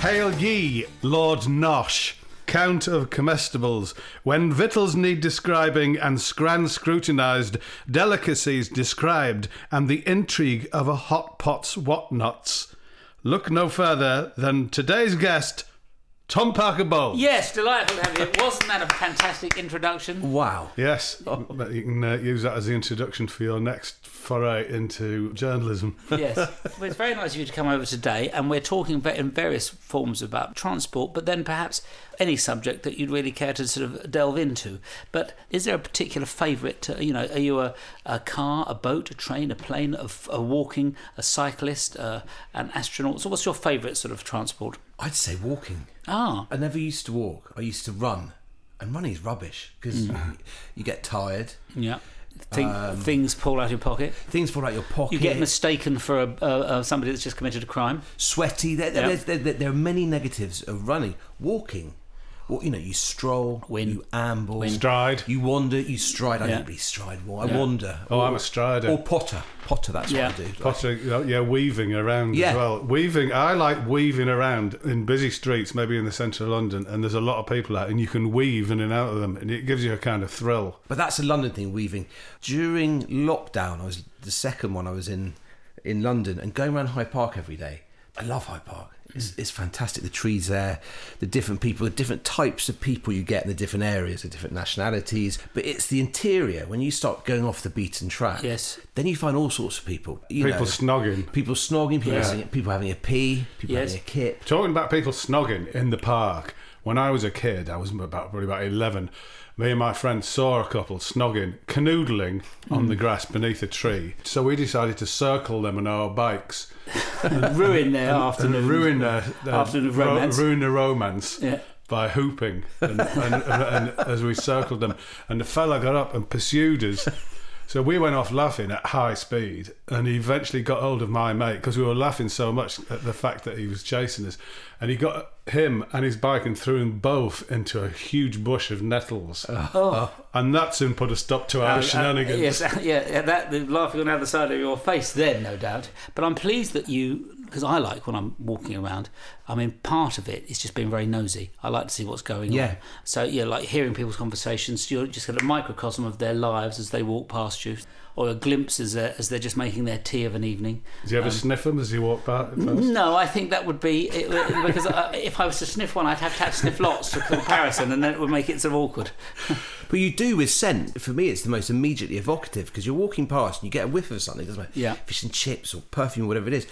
Hail ye, Lord Nosh, Count of Comestibles, when victuals need describing and scran scrutinised, delicacies described, and the intrigue of a hot pot's whatnots. Look no further than today's guest, Tom Parker Bowles. Yes, delightful to have you. Wasn't that a fantastic introduction? Wow. Yes, but you can uh, use that as the introduction for your next foray into journalism. Yes. Well, it's very nice of you to come over today, and we're talking in various forms about transport, but then perhaps any subject that you'd really care to sort of delve into. But is there a particular favourite? uh, You know, are you a, a car, a boat, a train, a plane, a walking, a cyclist, uh, an astronaut? So, what's your favourite sort of transport? I'd say walking. Ah, I never used to walk. I used to run. And running is rubbish because you, you get tired. yeah. Thing, things fall out of your pocket. Things fall out your pocket. You get mistaken for a, uh, uh, somebody that's just committed a crime. sweaty. There, there, Yeah. there, there, there are many negatives of running. Walking, well, you know, you stroll, Win. you amble, Stride. you wander, you stride. I Yeah. don't really stride more. I Yeah. wander. Oh, I'm a strider. Or potter. Potter, that's Yeah. what I do. Potter, you yeah, weaving around Yeah. as well. Weaving, I like weaving around in busy streets, maybe in the centre of London, and there's a lot of people out, and you can weave in and out of them, and it gives you a kind of thrill. But that's a London thing, weaving. During lockdown, I was the second one I was in in London and going around Hyde Park every day. I love Hyde Park. It's, it's fantastic. The trees there, the different people, the different types of people you get in the different areas, the different nationalities. But it's the interior. When you start going off the beaten track, Yes. then you find all sorts of people. You People know, snogging. people snogging, people, Yeah. having, people having a pee, people Yes. having a kip. Talking about people snogging in the park. When I was a kid, I was about probably about eleven. Me and my friend saw a couple snogging, canoodling on the hmm. grass beneath a tree. So we decided to circle them on our bikes and Ruin their and afternoon. ruin their, their Afternoon ro- romance. ruin the romance Yeah. by hooping. And, and, and, and as we circled them, and the fella got up and pursued us. So we went off laughing at high speed, and he eventually got hold of my mate because we were laughing so much at the fact that he was chasing us. And he got him and his bike and threw them both into a huge bush of nettles. Oh. And that soon put a stop to our Uh, shenanigans. yes, yeah, that the laughing on the other side of your face, then no doubt. But I'm pleased that you, because I like when I'm walking around. I mean, part of it is just being very nosy. I like to see what's going Yeah. on. So yeah, like hearing people's conversations, you're just get a microcosm of their lives as they walk past you, or a glimpse as they're, as they're just making their tea of an evening. Did you ever sniff them as you walked by? No, I think that would be it, because uh, if I was to sniff one, I'd have to have to sniff lots for comparison, and then it would make it sort of awkward. But you do with scent. For me, it's the most immediately evocative because you're walking past and you get a whiff of something, doesn't it? Yeah. Fish and chips or perfume, or whatever it is.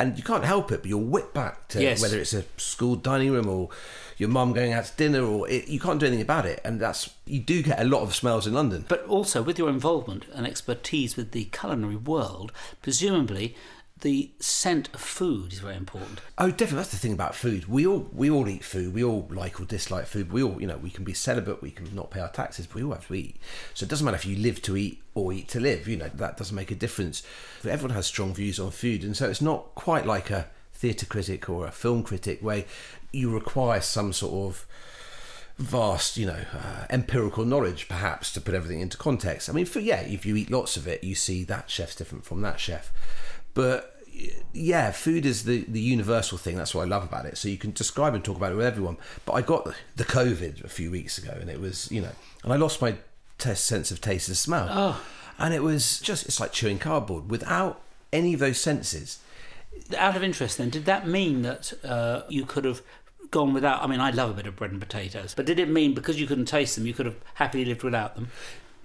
And you can't help it, but you'll whip back to Yes. whether it's a school dining room or your mum going out to dinner, or it, you can't do anything about it. And that's you do get a lot of smells in London. But also, with your involvement and expertise with the culinary world, presumably the scent of food is very important. Oh, definitely. That's the thing about food. We all we all eat food. We all like or dislike food. We all, you know, we can be celibate. We can not pay our taxes, but we all have to eat. So it doesn't matter if you live to eat or eat to live. You know, that doesn't make a difference. But everyone has strong views on food, and so it's not quite like a theatre critic or a film critic where you require some sort of vast, you know, uh, empirical knowledge, perhaps, to put everything into context. I mean, for yeah, if you eat lots of it, you see that chef's different from that chef. But yeah, food is the, the universal thing. That's what I love about it. So you can describe and talk about it with everyone. But I got the, COVID a few weeks ago, and it was, you know, and I lost my test sense of taste and smell. Oh. And it was just, it's like chewing cardboard. Without any of those senses, Out of interest, then, did that mean that uh, you could have gone without? I mean, I love a bit of bread and potatoes, but did it mean because you couldn't taste them, you could have happily lived without them?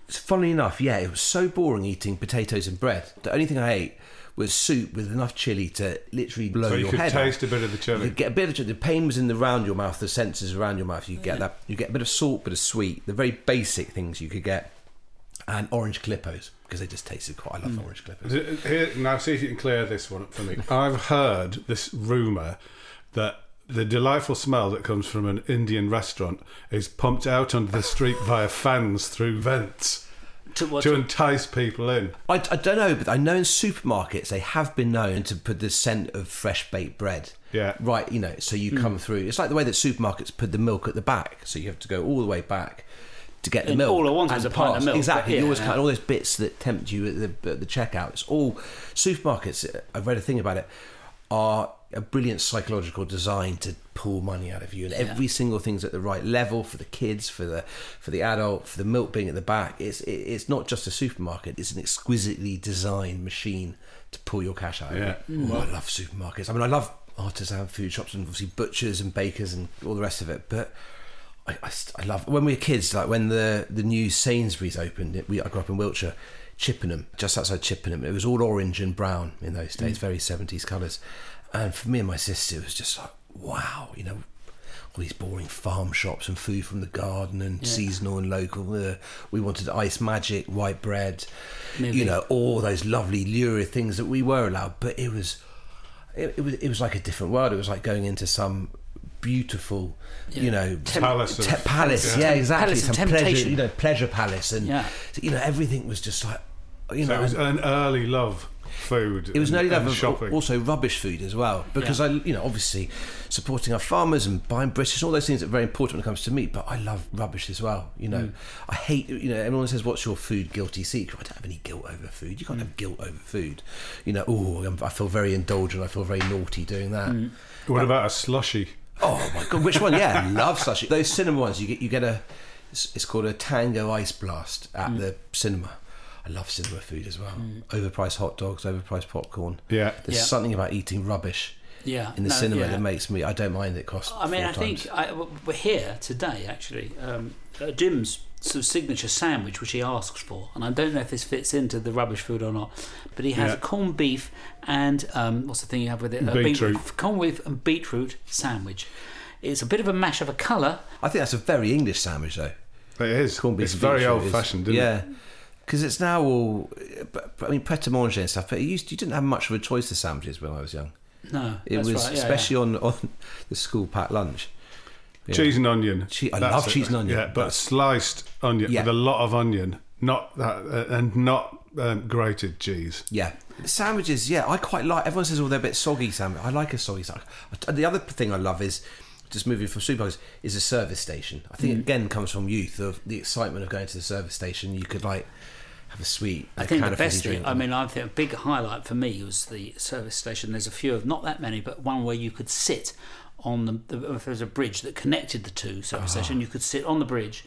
Funnily enough, yeah, it was so boring eating potatoes and bread. The only thing I ate was soup with enough chili to literally blow So you your could head taste off. a bit of the chili. You get a bit of chili. The pain was in the round your mouth, the senses around your mouth. You get that. You get a bit of salt, bit of sweet. The very basic things you could get, and orange Calippos because they just tasted quite. I love Mm. orange Calippos. Here, now, see if you can clear this one up for me. I've heard this rumour that the delightful smell that comes from an Indian restaurant is pumped out onto the street via fans through vents To what? to entice people in. I, I don't know, but I know in supermarkets they have been known to put the scent of fresh baked bread. Yeah. Right, you know, so you hmm. come through. It's like the way that supermarkets put the milk at the back, so you have to go all the way back to get the And milk. all I wanted was and a pint of pass. milk, Exactly. but you always yeah. cut all those bits that tempt you at the, at the checkout. It's all supermarkets. I've read a thing about it. Are a brilliant psychological design to pull money out of you, and every single thing's at the right level for the kids, for the for the adult, for the milk being at the back. It's it, it's not just a supermarket; it's an exquisitely designed machine to pull your cash out. of Yeah. you. Oh, mm. I love supermarkets. I mean, I love artisan food shops and obviously butchers and bakers and all the rest of it, but. I, I, I love when we were kids, like when the, the new Sainsbury's opened. It, we I grew up in Wiltshire, Chippenham, just outside Chippenham. It was all orange and brown in those days, mm. very seventies colours. And for me and my sister, it was just like wow, you know, all these boring farm shops and food from the garden and seasonal and local. Uh, we wanted ice magic, white bread, Maybe. you know, all those lovely lurid things that we were allowed. But it was it, it was it was like a different world. It was like going into some beautiful, you know, Palace of- te- palace. Yeah, exactly. Palace some pleasure, you know, pleasure palace, and Yeah. you know everything was just like, you So know, it was an early love food. it was an and- and of shopping. also rubbish food as well because Yeah. I, you know, obviously supporting our farmers and buying British, all those things are very important when it comes to meat. But I love rubbish as well. You know, Mm. I hate, you know, everyone says, "What's your food guilty secret?" I don't have any guilt over food. You can't Mm. have guilt over food. You know, oh, I'm- feel very indulgent. I feel very naughty doing that. Mm. What about a slushy? Oh my god, which one? Yeah, love slushy. Those cinema ones, you get you get a. It's, it's called a Tango Ice Blast at Mm. the cinema. I love cinema food as well. Overpriced hot dogs, overpriced popcorn. Yeah. There's Yeah. something about eating rubbish Yeah, in the no, cinema yeah. that makes me. I don't mind it costs. I mean, four I think. I, we're here today, actually. Um, uh, Jim's sort of signature sandwich, which he asks for, and I don't know if this fits into the rubbish food or not, but he has Yeah. corned beef and um, what's the thing you have with it? A Beetroot. beet- corned beef and beetroot sandwich. It's a bit of a mash of a colour. I think that's a very English sandwich though. It is. Corned beef it's and very old-fashioned, isn't it? yeah. it? Because it's now all, but, but I mean, pret a manger and stuff. But it used, you didn't have much of a choice of sandwiches when I was young. No, It that's was right, yeah, especially on on the school packed lunch. Yeah. Cheese and onion. Che- I That's love it. cheese and onion. Yeah, but sliced onion Yeah. with a lot of onion, not that, uh, and not um, grated cheese. Yeah, sandwiches. Yeah, I quite like. Everyone says, "Oh, they're a bit soggy." Sandwich. I like a soggy sandwich. The other thing I love is just moving from supermarkets is a service station. I Mm. think it again comes from youth of the excitement of going to the service station. You could like have a sweet. I think the best drink. I mean, I think a big highlight for me was the service station. There's a few of, not that many, but one where you could sit on the, the if there's a bridge that connected the two service Ah. stations, you could sit on the bridge,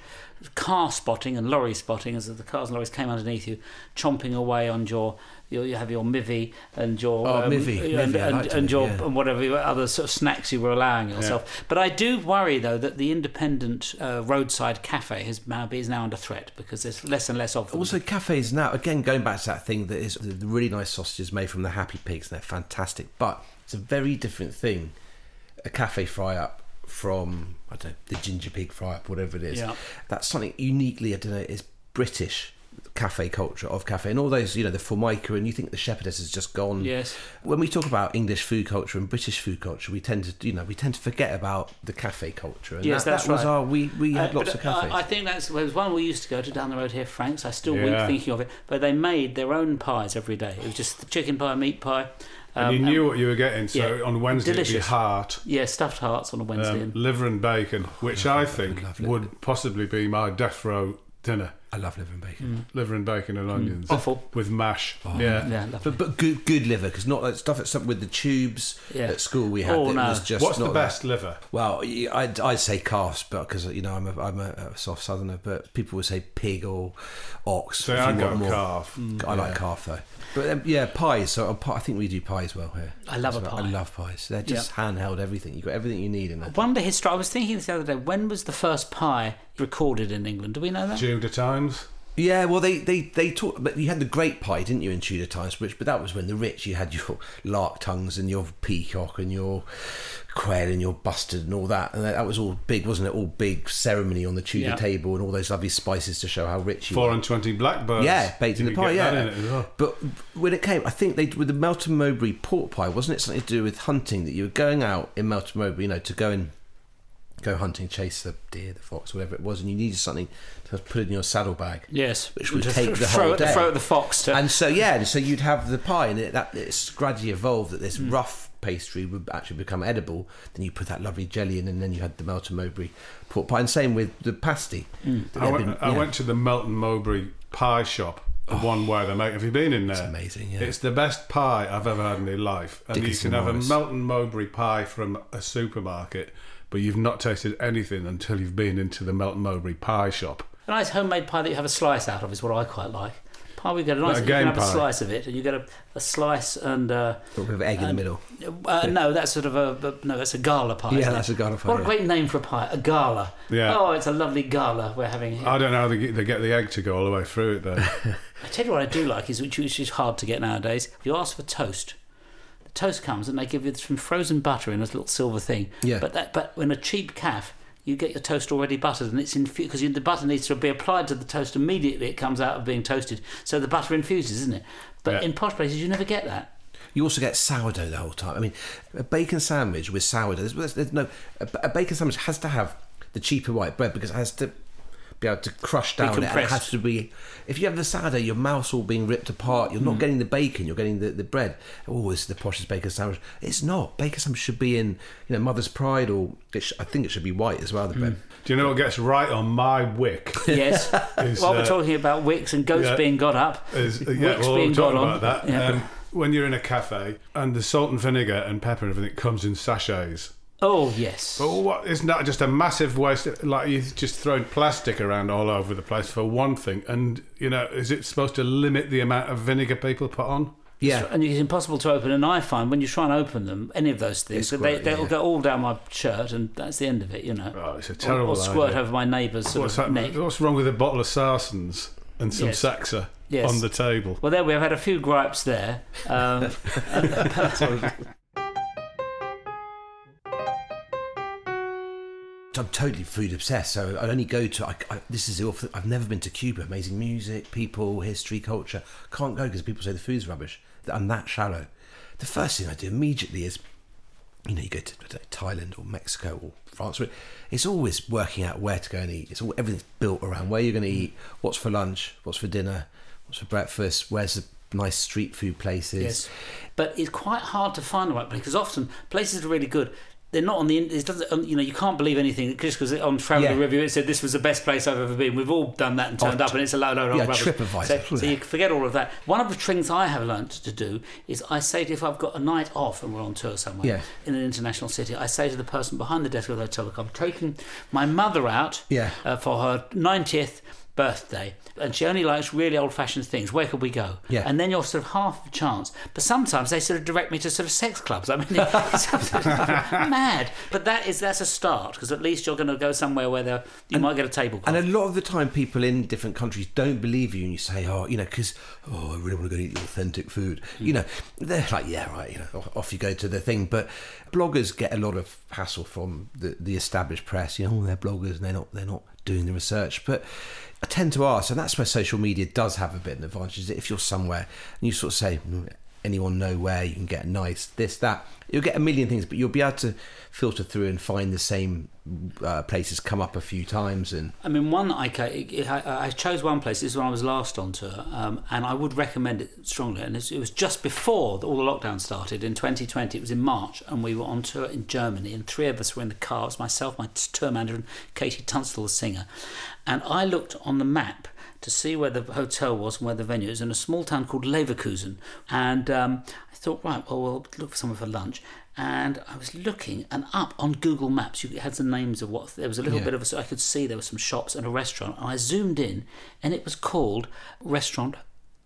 car spotting and lorry spotting as the cars and lorries came underneath you, chomping away on your, your you have your Mivvi and your Oh, Mivvi, and, Mivvi, I and, liked and your yeah. and whatever other sort of snacks you were allowing yourself. But I do worry though that the independent uh, roadside cafe has now is now under threat because there's less and less of them. Also, cafes now, again, going back to that thing that is the, the really nice sausages made from the Happy Pigs, and they're fantastic. But it's a very different thing, a cafe fry up from, I don't know, the ginger pig fry up, whatever it is. Yeah. That's something uniquely, I don't know, is British cafe culture of cafe and all those you know the formica and you think the shepherdess has just gone Yes. when we talk about english food culture and british food culture we tend to you know we tend to forget about the cafe culture and Yes, that, that's that was right. our we we had Uh, lots of cafes I, I think that's there was one we used to go to down the road here, Frank's. I still weep Yeah. thinking of it, but they made their own pies every day. It was just chicken pie, meat pie. And um, you knew what you were getting. So yeah, on Wednesday it'd be delicious. heart, yeah, stuffed hearts on a Wednesday. um, and- liver and bacon, which I think love liver. would possibly be my death row dinner. I love liver and bacon. Mm. liver and bacon and mm. onions. Awful. With mash. Oh, yeah. Yeah, lovely. But, but good good liver because not like stuff at some with the tubes Yeah. at school we had. Oh, that no. was just What's the not best liver? Well, y- I'd, I'd say calves, but because you know I'm a, I'm a, a soft southerner, but people would say pig or ox. So if I you go want more. calf. Mm. I like calf though. But um, yeah, pies. So a I think we do pies well here. I love a As pie. I love pies. They're just handheld everything. You have got everything you need in there. Wonder history. I was thinking this the other day. When was the first pie recorded in England? Do we know that? Tudor times. Yeah, well, they they they taught, but you had the great pie, didn't you, in Tudor times? Which, but that was when the rich. You had your lark tongues and your peacock and your quail and your bustard and all that, and that, that was all big, wasn't it? All big ceremony on the Tudor Yeah. table and all those lovely spices to show how rich you Four were. and twenty blackbirds. Yeah, baked in the pie. get Yeah, that in it as well? but when it came, I think they with the Melton Mowbray pork pie, wasn't it something to do with hunting? That you were going out in Melton Mowbray, you know, to go and go hunting, chase the deer, the fox, whatever it was, and you needed something to put in your saddlebag. Yes, Which would To take the throw whole at the, day. throw at the fox to. And so yeah, and so you'd have the pie, and it, that it's gradually evolved that Mm. this rough pastry would actually become edible. Then you put that lovely jelly in, and then you had the Melton Mowbray pork pie. And same with the pasty. Mm. I went, been- I went to the Melton Mowbray pie shop, the one where they make. Have you been in there? It's amazing, yeah. It's the best pie I've ever had in my life, and Dickinson you can have Morris. a Melton Mowbray pie from a supermarket, but you've not tasted anything until you've been into the Melton Mowbray pie shop. A nice homemade pie that you have a slice out of is what I quite like. Pie we get a nice. Like a you can game have a pie. slice of it, and you get a, a slice and. Uh, a bit of egg in the middle. uh, no, that's sort of a a- no. That's a gala pie. Yeah, isn't that's it? a gala pie, What a yeah. great name for a pie, a gala. Yeah. Oh, it's a lovely gala we're having here. I don't know how they get, they get the egg to go all the way through it though. I tell you what I do like is which, which is hard to get nowadays. You ask for toast. Toast comes and they give you some frozen butter in a little silver thing. Yeah. But that but when a cheap calf, you get your toast already buttered and it's infused because the butter needs to be applied to the toast immediately. It comes out of being toasted, so the butter infuses, isn't it? But Yeah. in posh places, you never get that. You also get sourdough the whole time. I mean, a bacon sandwich with sourdough. There's, there's no a, a bacon sandwich has to have the cheaper white bread because it has to be able to crush down. It, it has to be. If you have the sourdough, your mouth's all being ripped apart. You're Mm. not getting the bacon. You're getting the, the bread. Oh, it's the poshest bacon sandwich. It's not. Bacon sandwich should be in you know Mother's Pride or it sh- I think it should be white as well. The bread. Do you know what gets right on my wick? Yes. Is, While we're uh, talking about wicks and goats yeah. being got up, Is, yeah, wicks well, being we're got talking on. about that. Yeah. Um, when you're in a cafe and the salt and vinegar and pepper and everything comes in sachets. Oh yes. But what isn't that just a massive waste? Like you've just thrown plastic around all over the place for one thing, and you know, is it supposed to limit the amount of vinegar people put on? Yeah. and it's impossible to open. And I find when you try and open them, any of those things, so they, they'll yeah. go all down my shirt, and that's the end of it. You know, Oh, it's a terrible or squirt idea. over my neighbour's sort What's, of neck. What's wrong with a bottle of Sarson's and some Yes. Saxa Yes. on the table? Well, there we have had a few gripes there. Um, I'm totally food obsessed, so I only go to. I, I, this is awful. I've never been to Cuba. Amazing music, people, history, culture. Can't go because people say the food's rubbish. That I'm that shallow. The first thing I do immediately is, you know, you go to know, Thailand or Mexico or France. It's always working out where to go and eat. It's all everything's built around where you're going to eat, what's for lunch, what's for dinner, what's for breakfast, where's the nice street food places. yes, but it's quite hard to find the right place because often places are really good. They're not on the. It doesn't. um, You know, you can't believe anything just because on Traveller Yeah. Review it said this was the best place I've ever been. We've all done that and turned Oh, up, and it's a load, load, yeah, of rubbish. TripAdvisor. So, so you forget all of that. One of the things I have learnt to do is I say to, if I've got a night off and we're on tour somewhere Yeah. in an international city, I say to the person behind the desk of the hotel, "Look, I'm taking my mother out Yeah. uh, for her 90th birthday, and she only likes really old-fashioned things. Where could we go?" Yeah. And then you're sort of half a chance. But sometimes they sort of direct me to sort of sex clubs. I mean, it's mad. But that is that's a start because at least you're going to go somewhere where there, you might get a table. And a lot of the time, people in different countries don't believe you, and you say, "Oh, you know, because oh, I really want to go eat the authentic food." You know, they're like, "Yeah, right." You know, off you go to the thing. But bloggers get a lot of hassle from the, the established press. You know, oh, they're bloggers, and they're not. They're not doing the research. But I tend to ask, and that's where social media does have a bit of an advantage. If you're somewhere and you sort of say, "Mm, anyone know where you can get nice this that you'll get a million things but you'll be able to filter through and find the same uh, places come up a few times and I mean, one I, I I chose one place. This is when I was last on tour, um, and I would recommend it strongly. And it was just before all the lockdown started in 2020. It was in March, and we were on tour in Germany, and three of us were in the car. It was myself, my tour manager, and KT Tunstall, the singer. And I looked on the map to see where the hotel was and where the venue is in a small town called Leverkusen. And um, I thought, right, well, we'll look for somewhere for lunch. And I was looking, and up on Google Maps, you had some names of what there was a little Yeah. bit of So I could see there were some shops and a restaurant, and I zoomed in, and it was called Restaurant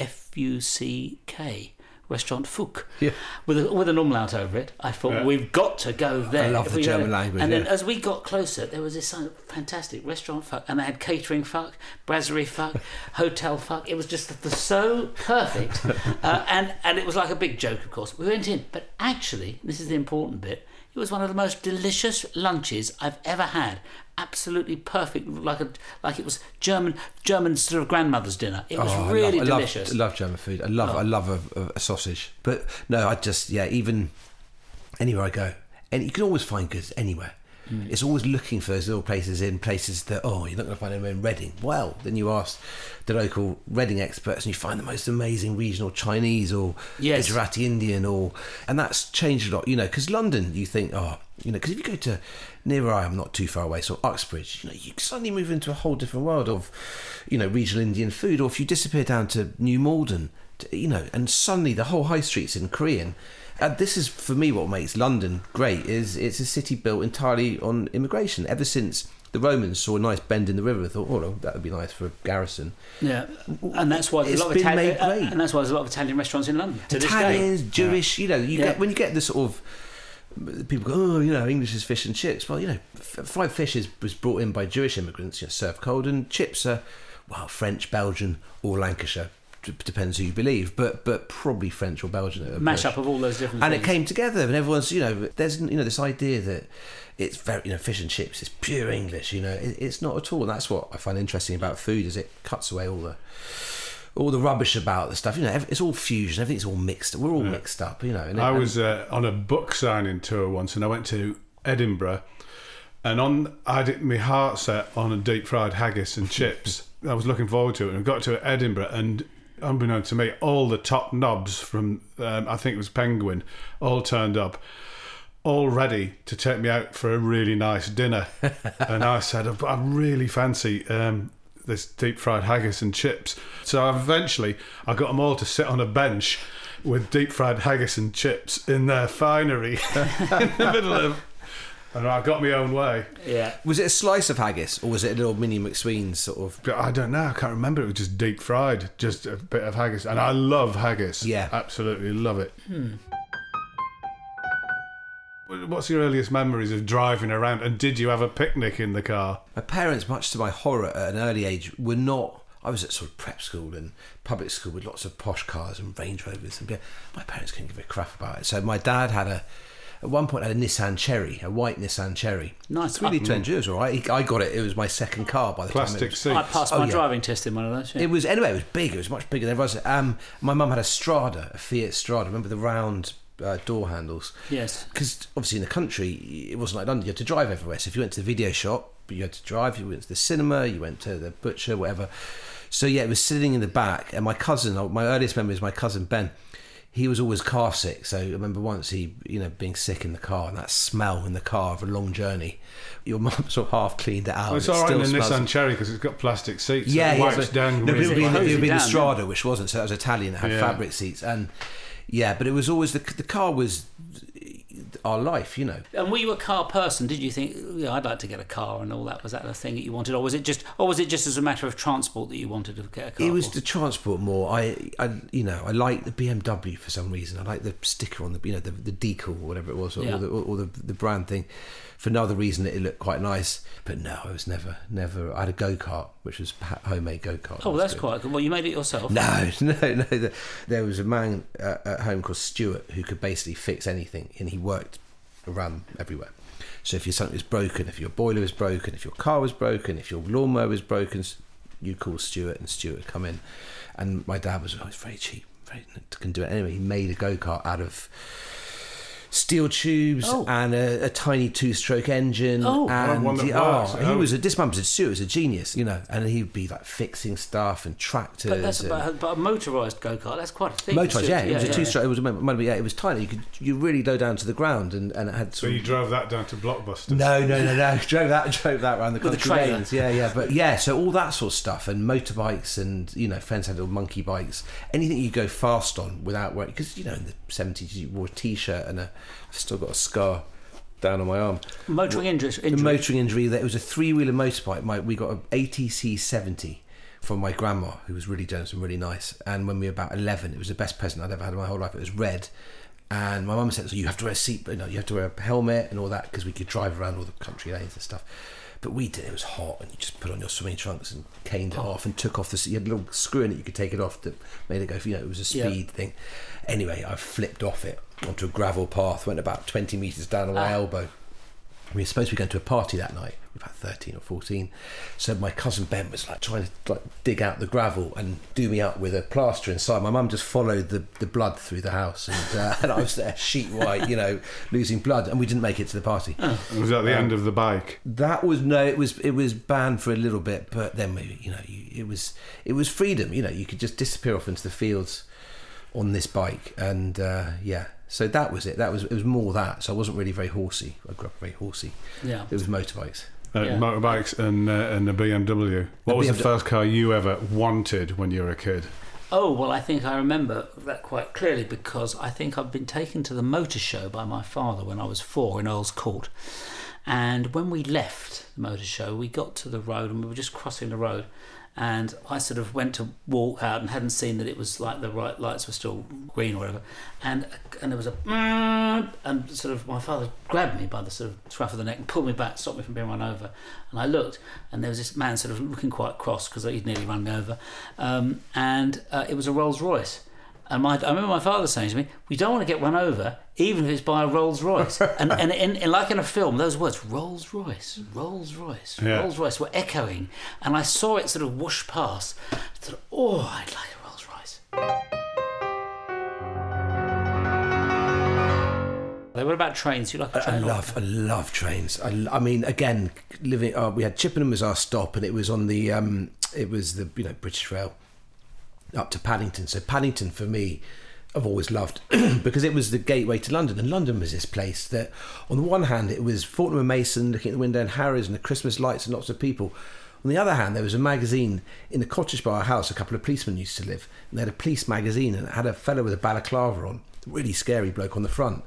F U C K. Restaurant Fuk, Yeah. with a, with an umlaut over it. I thought we've got to go there. I love the German there." language, And then as we got closer, there was this fantastic restaurant fuck, and they had catering fuck, brasserie fuck, hotel fuck. It was just the, so perfect, uh, and and it was like a big joke, of course. We went in, but actually, this is the important bit. It was one of the most delicious lunches I've ever had. Absolutely perfect, like a like it was German German sort of grandmother's dinner. It was Oh, really I love- delicious. I love, German food. I love I love a, a, sausage. But no, I just yeah. Even anywhere I go, and you can always find goods anywhere. Hmm. It's always looking for those little places in places that oh you're not going to find them in Reading. Well, then you ask the local Reading experts, and you find the most amazing regional Chinese or Yes. Gujarati Indian, or and that's changed a lot. You know, because London, you think oh you know, because if you go to near where I am, not too far away, so Uxbridge, you know, you suddenly move into a whole different world of, you know, regional Indian food. Or if you disappear down to New Malden, to, you know, and suddenly the whole high street's in Korean. And this is for me what makes London great is it's a city built entirely on immigration. Ever since the Romans saw a nice bend in the river, they thought, oh, that would be nice for a garrison. Yeah, and that's why there's It's a lot of Italian, and that's why there's a lot of Italian restaurants in London to this day. Italians, Jewish, you know, you Yeah. get when you get the sort of people go, oh, you know, English is fish and chips. Well, you know, f- fried fish is, was brought in by Jewish immigrants, you know, served cold, and chips are, well, French, Belgian, or Lancashire. D- depends who you believe, but but probably French or Belgian. Mash up of all those different and it came together, and everyone's, you know, there's you know this idea that it's very, you know, fish and chips is pure English. You know, it, it's not at all. And that's what I find interesting about food is it cuts away all the all the rubbish about the stuff. You know, it's all fusion. Everything's all mixed. We're all mixed up. You know. And I was uh, on a book signing tour once, and I went to Edinburgh, and on I had my heart set on a deep fried haggis and chips. I was looking forward to it, and I got to Edinburgh, and unbeknown to me, all the top knobs from um, I think it was Penguin, all turned up. All ready to take me out for a really nice dinner, and I said, "I really fancy um, this deep fried haggis and chips." So eventually, I got them all to sit on a bench with deep fried haggis and chips in their finery in the middle of. And I got my own way. Yeah. Was it a slice of haggis or was it a little mini Macsween's sort of? I don't know. I can't remember. It was just deep fried, just a bit of haggis, and I love haggis. Yeah. absolutely love it. Hmm. What's your earliest memories of driving around? And did you have a picnic in the car? My parents, much to my horror at an early age, were not. I was at sort of prep school and public school with lots of posh cars and Range Rovers, and beer. my parents couldn't give a crap about it. So my dad had a. At one point, had a Nissan Cherry, a white Nissan Cherry. Nice. It's really trendy. It was all right. I got it. It was my second car by the time. Plastic It was. I passed Oh, my yeah. driving test in one of those. Yeah. It was anyway. It was big. It was much bigger than it was. Um, my mum had a Strada, a Fiat Strada. Remember the round uh, door handles? Yes. Because obviously in the country, it wasn't like London. You had to drive everywhere. So if you went to the video shop, you had to drive. You went to the cinema. You went to the butcher, whatever. So yeah, it was sitting in the back. And my cousin, oh, my earliest memory is my cousin Ben. He was always car sick. So I remember once he, you know, being sick in the car and that smell in the car of a long journey. Your mum sort of half cleaned it out. Well, it's and it all right in the smells- Nissan Cherry because it's got plastic seats. yeah, it yeah, wipes but- down. No, but it would be, it would be the Strada, which wasn't. So that was Italian. It had Yeah. fabric seats, and yeah, but it was always the the car was our life, you know. And were you a car person? Did you think, yeah, I'd like to get a car and all that? Was that the thing that you wanted, or was it just, or was it just as a matter of transport that you wanted to get a car? It was for? the transport more. I, I, you know, I like the BMW for some reason. I like the sticker on the, you know, the, the decal or whatever it was, or, Yeah. the, or the the brand thing. For another reason, it looked quite nice. But no, I was never, never. I had a go kart, which was homemade go kart. Oh, that's quite good. Well, you made it yourself. No, no, no. the- There was a man uh, at home called Stuart who could basically fix anything, and he worked around everywhere. So if your something is broken, if your boiler is broken, if your car was broken, if your lawnmower is broken, you'd call Stuart, and Stuart come in. And my dad was, oh, it's very cheap, very can do it anyway. He made a go kart out of steel tubes Oh. and a, a tiny two-stroke engine. Oh. and one that he, oh, works, oh, he oh. was a dismounted Stuart was a genius, you know, and he'd be like fixing stuff and tractors. But that's and- but, but a motorised go kart. That's quite a thing. Motorised, yeah, it was a two-stroke. It was a might be- yeah, it was tiny. You could you really low down to the ground, and, and it had. So you drove that down to Blockbuster. no, no, no, no. drove that, drove that around the With a country trailer. lanes. Yeah, yeah, but yeah. So all that sort of stuff, and motorbikes, and you know, friends had little monkey bikes. Anything you go fast on without wearing, because you know, in the seventies you wore a t-shirt and a. I've still got a scar down on my arm. Motoring injury. The motoring injury. That it was a three-wheeler motorbike. My, we got an ATC seventy from my grandma, who was really generous and really nice. And when we were about eleven, it was the best present I'd ever had in my whole life. It was red, and my mum said, "So you have to wear a seat, you know, you have to wear a helmet and all that because we could drive around all the country lanes and stuff." But we did. It was hot, and you just put on your swimming trunks and caned it oh. off and took off the. You had a little screw in it. You could take it off that made it go. You know, it was a Yeah. speed thing. Anyway, I flipped off it onto a gravel path. Went about twenty meters down on my Ah. elbow. We were supposed to be going to a party that night. We were about thirteen or fourteen. So my cousin Ben was like trying to like dig out the gravel and do me up with a plaster inside. My mum just followed the, the blood through the house, and, uh, and I was there sheet white, you know, losing blood, and we didn't make it to the party. Was that the end of the bike? That was no, it was it was banned for a little bit, but then we, you know, you, it was it was freedom. You know, you could just disappear off into the fields on this bike, and uh, yeah. So that was it. That was it was more that. So I wasn't really very horsey. I grew up very horsey. Yeah. It was motorbikes. Uh, Yeah. Motorbikes and uh, and a BMW. What A was the first car you ever wanted when you were a kid? Oh, well, I think I remember that quite clearly because I think I've been taken to the motor show by my father when I was four in Earl's Court. And when we left the motor show, we got to the road and we were just crossing the road. And I sort of went to walk out and hadn't seen that it was like the right lights were still green or whatever. And and there was a and sort of my father grabbed me by the sort of scruff of the neck and pulled me back, stopped me from being run over. And I looked, and there was this man sort of looking quite cross because he'd nearly run me over. Um, and uh, it was a Rolls Royce. And my, I remember my father saying to me, "We don't want to get run over, even if it's by a Rolls Royce." and and in, in, like in a film, those words "Rolls Royce, Rolls Royce, Yeah. Rolls Royce" were echoing, and I saw it sort of whoosh past. I thought, "Oh, I'd like a Rolls Royce." What about trains? You like a I train? love, I love trains. I, I mean, again, living. Uh, we had Chippenham as our stop, and it was on the. Um, it was the you know British Rail up to Paddington. So Paddington for me, I've always loved because it was the gateway to London, and London was this place that, on the one hand, it was Fortnum and Mason looking at the window and Harrods and the Christmas lights and lots of people. On the other hand, there was a magazine in the cottage by our house. A couple of policemen used to live, and they had a police magazine, and it had a fellow with a balaclava on, really scary bloke on the front.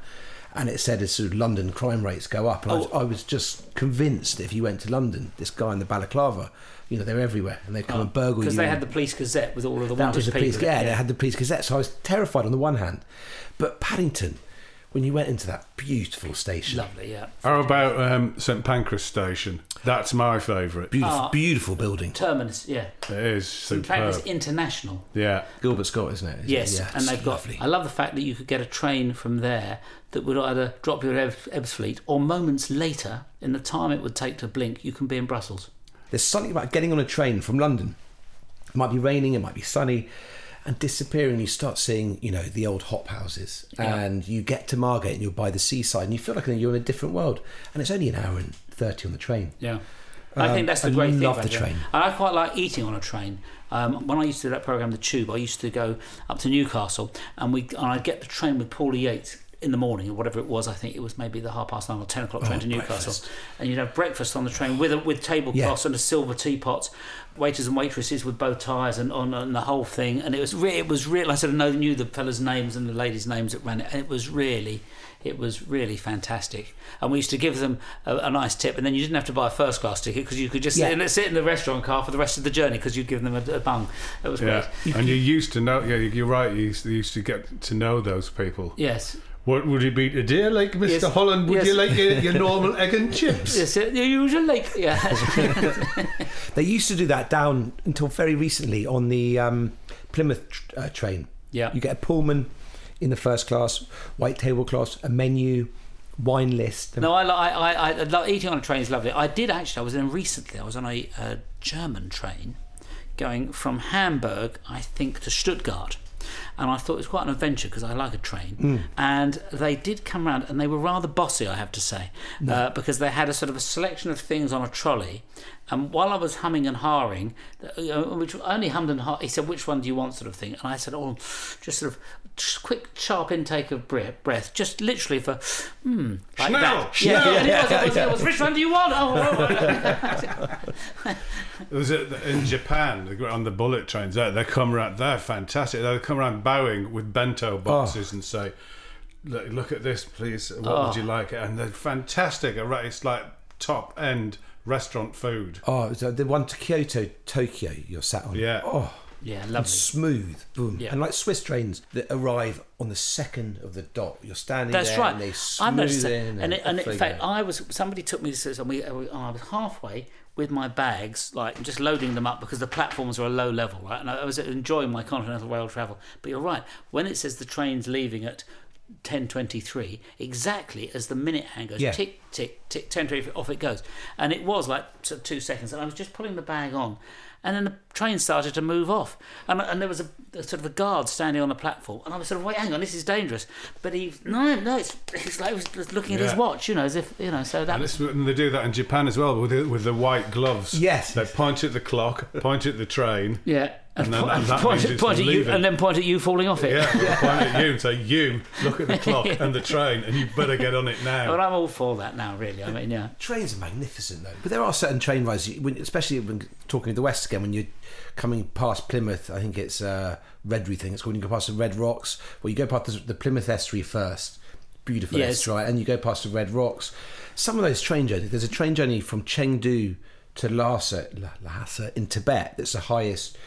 And it said as sort of London crime rates go up, and I, oh. was, I was just convinced that if you went to London, this guy in the balaclava, you know, they're everywhere, and they'd come and burgle you. because they had the police gazette with all of the that wanted was the police. people. Yeah, they had the police gazette. So I was terrified on the one hand, but Paddington, when you went into that beautiful station, lovely. Yeah, How about um, St Pancras Station? That's my favourite. beautiful, Ah. beautiful building. terminus. Yeah, It is in fact, it's international. Yeah. Gilbert Scott, isn't it? Is it? Yes, Yeah, and they've got. lovely. I love the fact that you could get a train from there that would either drop you at Eb- Ebbsfleet or moments later, in the time it would take to blink, you can be in Brussels. There's something about getting on a train from London. It might be raining, it might be sunny, and disappearing. You start seeing, you know, the old hop houses, Yeah. and you get to Margate and you're by the seaside, and you feel like you're in a different world. And it's only an hour and thirty on the train. Yeah. I Um, think that's the great thing. love the it. train. And I quite like eating on a train. Um, when I used to do that program, The Tube, I used to go up to Newcastle and we and I'd get the train with Paula Yates in the morning or whatever it was. I think it was maybe the half past nine or ten o'clock train Oh, to Newcastle, breakfast. and you'd have breakfast on the train with a, with tablecloths Yeah. and a silver teapots, waiters and waitresses with bow ties and on and the whole thing. And it was re- it was real. I sort of know, knew the fellas' names and the ladies' names that ran it, and it was really. It was really fantastic, and we used to give them a, a nice tip, and then you didn't have to buy a first class ticket because you could just Yeah. sit, in, sit in the restaurant car for the rest of the journey because you'd give them a, a bung. It was Yeah, great. and you used to know. Yeah, you're right. You used, you used to get to know those people. Yes, What would it be today, like Mr. Yes. Holland? Would Yes. you like your, your normal egg and chips? yes, uh, you usually like yeah. They used to do that down until very recently on the um, Plymouth tr- uh, train. Yeah. You get a Pullman in the first class, white tablecloths, a menu, wine list. No, I, li- I, I, I love eating on a train is lovely. I did actually. I was in recently. I was on a, a German train going from Hamburg, I think, to Stuttgart. And I thought it was quite an adventure because I like a train. Mm. And they did come round, and they were rather bossy, I have to say, uh, because they had a sort of a selection of things on a trolley. And while I was humming and hawing, uh, which only hummed and ha he said, "Which one do you want?" sort of thing, and I said, "Oh, just sort of quick, sharp intake of breath, breath just literally for hmm, like Schnell, that." schnell. Yeah, and it was, it was, it was, which one do you want? Oh, oh, oh. It was in Japan on the bullet trains. They, they come around. They're fantastic. They come around bowing with bento boxes and say, "Look, look at this, please. What would you like?" And they're fantastic. It's like top end restaurant food. Oh, so the one to Kyoto, Tokyo, you're sat on. Yeah. Oh, yeah, and lovely. smooth, boom, Yeah. and like Swiss trains that arrive on the second of the dot. You're standing That's there, right. and they smooth in, And, it, and in fact, go. I was somebody took me to and we, and I was halfway with my bags, like just loading them up because the platforms are a low level, right? And I was enjoying my continental rail travel. But you're right. When it says the train's leaving at 10:23, exactly as the minute hand goes, Yeah. tick tick tick, 10:23, off it goes, and it was like two seconds, and I was just putting the bag on. And then the train started to move off, and, and there was a, a sort of a guard standing on the platform, and I was sort of wait, hang on, this is dangerous. But he, no, no, it's, it's like he was just looking at his watch, you know, as if you know. So that And, this, and they do that in Japan as well with the, with the white gloves. Yes. They point at the clock, point at the train. yeah, And then- po- and that point, means it's point at you, and then point at you falling off it. Yeah, point at you and say, "You look at the clock and the train, and you better get on it now." But I'm all for that now, really. I mean, yeah. Trains are magnificent though, but there are certain train rides, you- when, especially when talking of the west again, when you're coming past Plymouth. I think it's uh, Redbury thing. It's called. When you go past the Red Rocks, well, you go past the, the Plymouth estuary first. Beautiful Yes. estuary, and you go past the Red Rocks. Some of those train journeys. There's a train journey from Chengdu to Lhasa, Lhasa in Tibet. That's the highest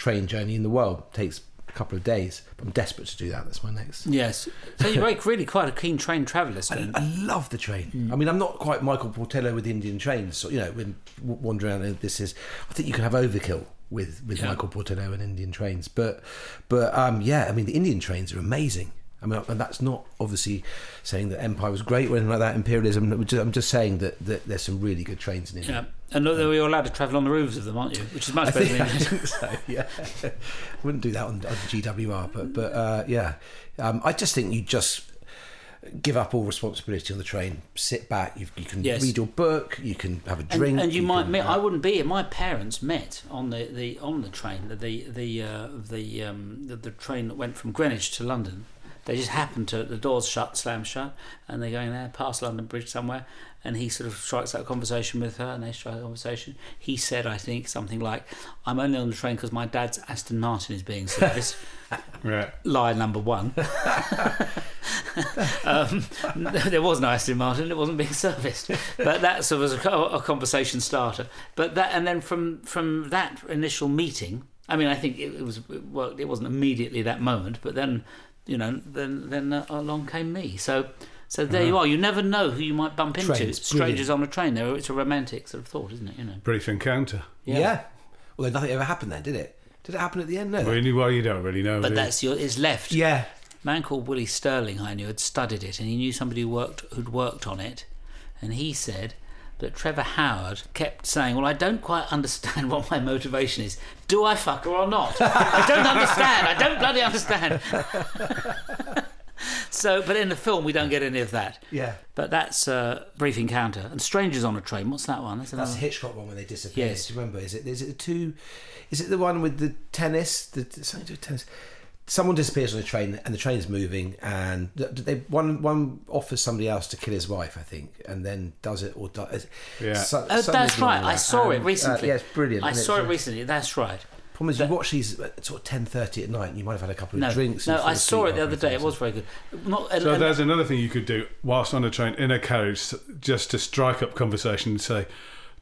train journey in the world. takes a couple of days. I'm desperate to do that. That's my next. Yes. So you're very, really quite a keen train traveller, I, I love the train. I mean, I'm not quite Michael Portillo with Indian trains. So, you know, when w- wandering around, this is. I think you can have overkill with with Yeah. Michael Portillo and Indian trains. But but um, yeah, I mean, the Indian trains are amazing. I mean, and that's not obviously saying that Empire was great or anything like that. Imperialism. I'm just, saying that, that there's some really good trains in India. Yeah. And look, you're allowed to travel on the roofs of them, aren't you? Which is much I better think, than I English. think so. Yeah, I wouldn't do that on, on GWR, but but uh, yeah, um, I just think you just give up all responsibility on the train. Sit back. You, you can Yes. read your book. You can have a drink. and you, might can- meet. I wouldn't be here. My parents met on the, the on the train. The the uh, the, um, the the train that went from Greenwich to London. They just happened to the doors shut, slam shut, and they're going there past London Bridge somewhere. And he sort of strikes up a conversation with her, and they strike a conversation. He said, I think something like, "I'm only on the train because my dad's Aston Martin is being serviced." Yeah. lie number one. um, there was no Aston Martin; it wasn't being serviced. But that sort of was a, a conversation starter. But that, and then from from that initial meeting, I mean, I think it, it was well, it wasn't immediately that moment, but then you know, then then uh, along came me. So. So there you are. You never know who you might bump into. Trains, Strangers on a train. There, it's a romantic sort of thought, isn't it? You know. Brief encounter. yeah. Although nothing ever happened then, did it? Did it happen at the end? No. Really, well, you don't really know. But do you? that's your is left. Yeah. A man called Willie Sterling I knew had studied it and he knew somebody who worked who'd worked on it and he said that Trevor Howard kept saying, Well, I don't quite understand what my motivation is. Do I fuck her or not? I don't understand. I don't bloody understand. so, but in the film, we don't get any of that. Yeah. But that's uh, Brief Encounter. And Strangers on a Train, what's that one? That's That's the Hitchcock one when they disappear. Yes. Remember? Is it? Is it the two? Is it the one with the tennis? The something to do with tennis. Someone disappears on a train and the train's moving, and they one one offers somebody else to kill his wife, I think, and then does it or does. Yeah. So, Oh, that's right. with I that. saw it And, uh, recently. yeah, it's brilliant. I saw it's- it recently. That's right. Problem is, you watch these at sort of ten thirty at night, and you might have had a couple of No, drinks. no, I saw it the other day. It was very good. Not, and, So and- there's another thing you could do whilst on a train in a carriage, just to strike up conversation and say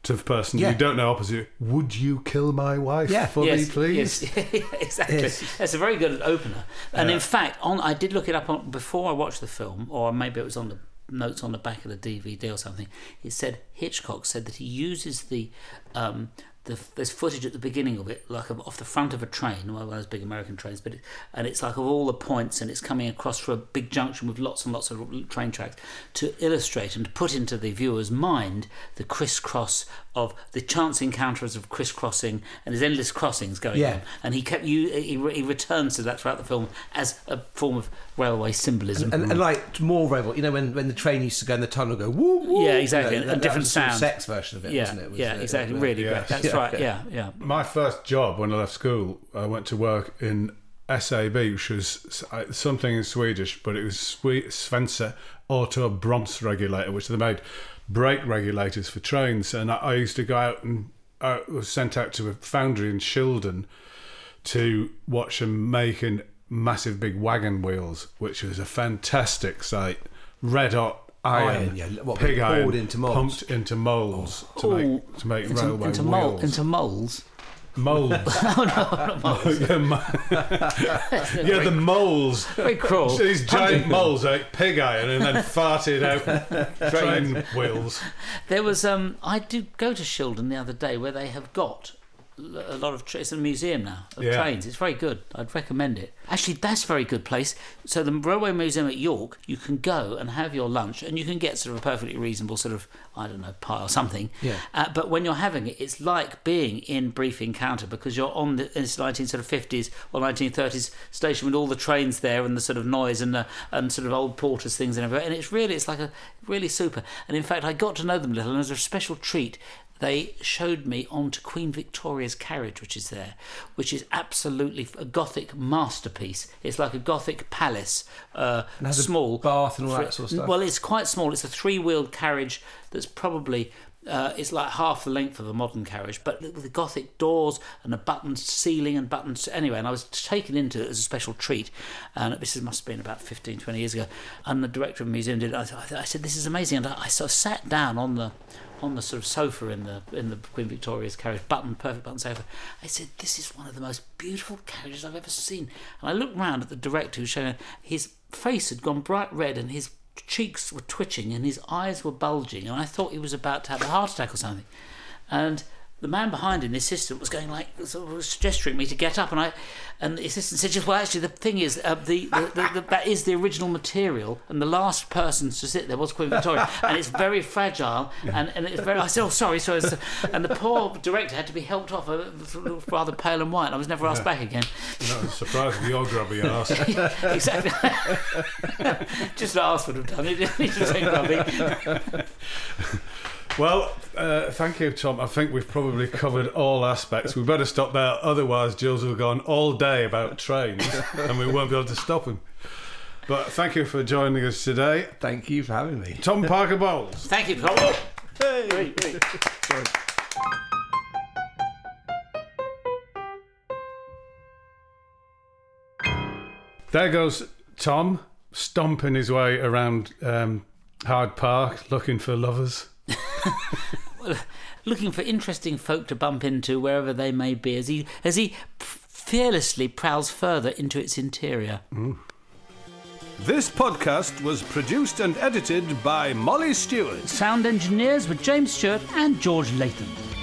to the person Yeah. you don't know opposite, you, "Would you kill my wife Yeah. for me, please?" Yes, exactly. Yes. That's a very good opener. And Yeah. in fact, on I did look it up on, before I watched the film, or maybe it was on the notes on the back of the DVD or something. It said Hitchcock said that he uses the um, the, there's footage at the beginning of it, like off the front of a train, one of those big American trains, but it, and it's like of all the points, and it's coming across for a big junction with lots and lots of train tracks to illustrate and to put into the viewer's mind the crisscross of the chance encounters of crisscrossing and his endless crossings going Yeah. on, and he kept you he, he returns to that throughout the film as a form of railway symbolism. And, and like more robot, you know, when, when the train used to go in the tunnel, go woo woo. Yeah, exactly, You know, that- that different was the sort of sound. sex version of it, yeah, wasn't it? Was yeah, it? exactly, Uh, really yeah. great. That's Yeah. right. Yeah, yeah. My first job when I left school, I went to work in SAB, which was uh, something in Swedish, but it was Swe- Svenska Auto Bromsregulator, which they made brake regulators for trains. And I, I used to go out and I was sent out to a foundry in Shildon to watch them making massive big wagon wheels, which was a fantastic sight. Red hot oh, iron, Iron, yeah, what, pig iron, into moulds. pumped into molds to make oh, to make into, railway into, wheels. mol- into moles. Oh no, not moles. yeah, mo- yeah, the moles. Very cruel. These giant moles ate pig iron and then farted out train wheels. There was um, I did go to Shildon the other day where they have got a lot of it's a museum now of Yeah. trains. It's very good. I'd recommend it. Actually, that's a very good place. So the Railway Museum at York, you can go and have your lunch, and you can get sort of a perfectly reasonable sort of I don't know pie or something. Yeah. Uh, but when you're having it, it's like being in Brief Encounter because you're on the it's 1950s or 1930s station with all the trains there and the sort of noise and the and sort of old porters things and everything. And it's really it's like a really super. And in fact, I got to know them a little, and as a special treat. They showed me onto Queen Victoria's carriage, which is there, which is absolutely a Gothic masterpiece. It's like a Gothic palace, uh, And has a small bath and all that sort of stuff? Well, it's quite small. It's a three-wheeled carriage that's probably uh, it's like half the length of a modern carriage, but with the Gothic doors and a buttoned ceiling and buttons. Anyway, and I was taken into it as a special treat. And this must have been about 15, 20 years ago. And the director of the museum did. I, I said, "This is amazing." And I, I sort of sat down on the on the sort of sofa in the in the Queen Victoria's carriage, button perfect button sofa. I said, "This is one of the most beautiful carriages I've ever seen." And I looked round at the director, who was showing his face had gone bright red and his cheeks were twitching and his eyes were bulging, and I thought he was about to have a heart attack or something. And the man behind him, the assistant, was going like sort of was gesturing me to get up, and I, and the assistant said, "Just well, actually, the thing is, uh, the, the, the, the that is the original material, and the last person to sit there was Queen Victoria, and it's very fragile, and, and it's very." I said, "Oh, sorry, sorry," and the poor director had to be helped off, rather pale and white. I was never asked back again. No, surprised with your grubby ass. exactly. Just asked would have done it. Didn't grubby. Well, uh, thank you, Tom. I think we've probably covered all aspects. We better stop there, otherwise, Jools will go on all day about trains, and we won't be able to stop him. But thank you for joining us today, Thank you for having me. Tom Parker Bowles. Thank you, Tom. Hey. There goes Tom, stomping his way around um, Hyde Park, looking for lovers. looking for interesting folk to bump into wherever they may be as he as he fearlessly prowls further into its interior. Mm. This podcast was produced and edited by Molly Stewart. Sound engineers were James Stewart and George Latham.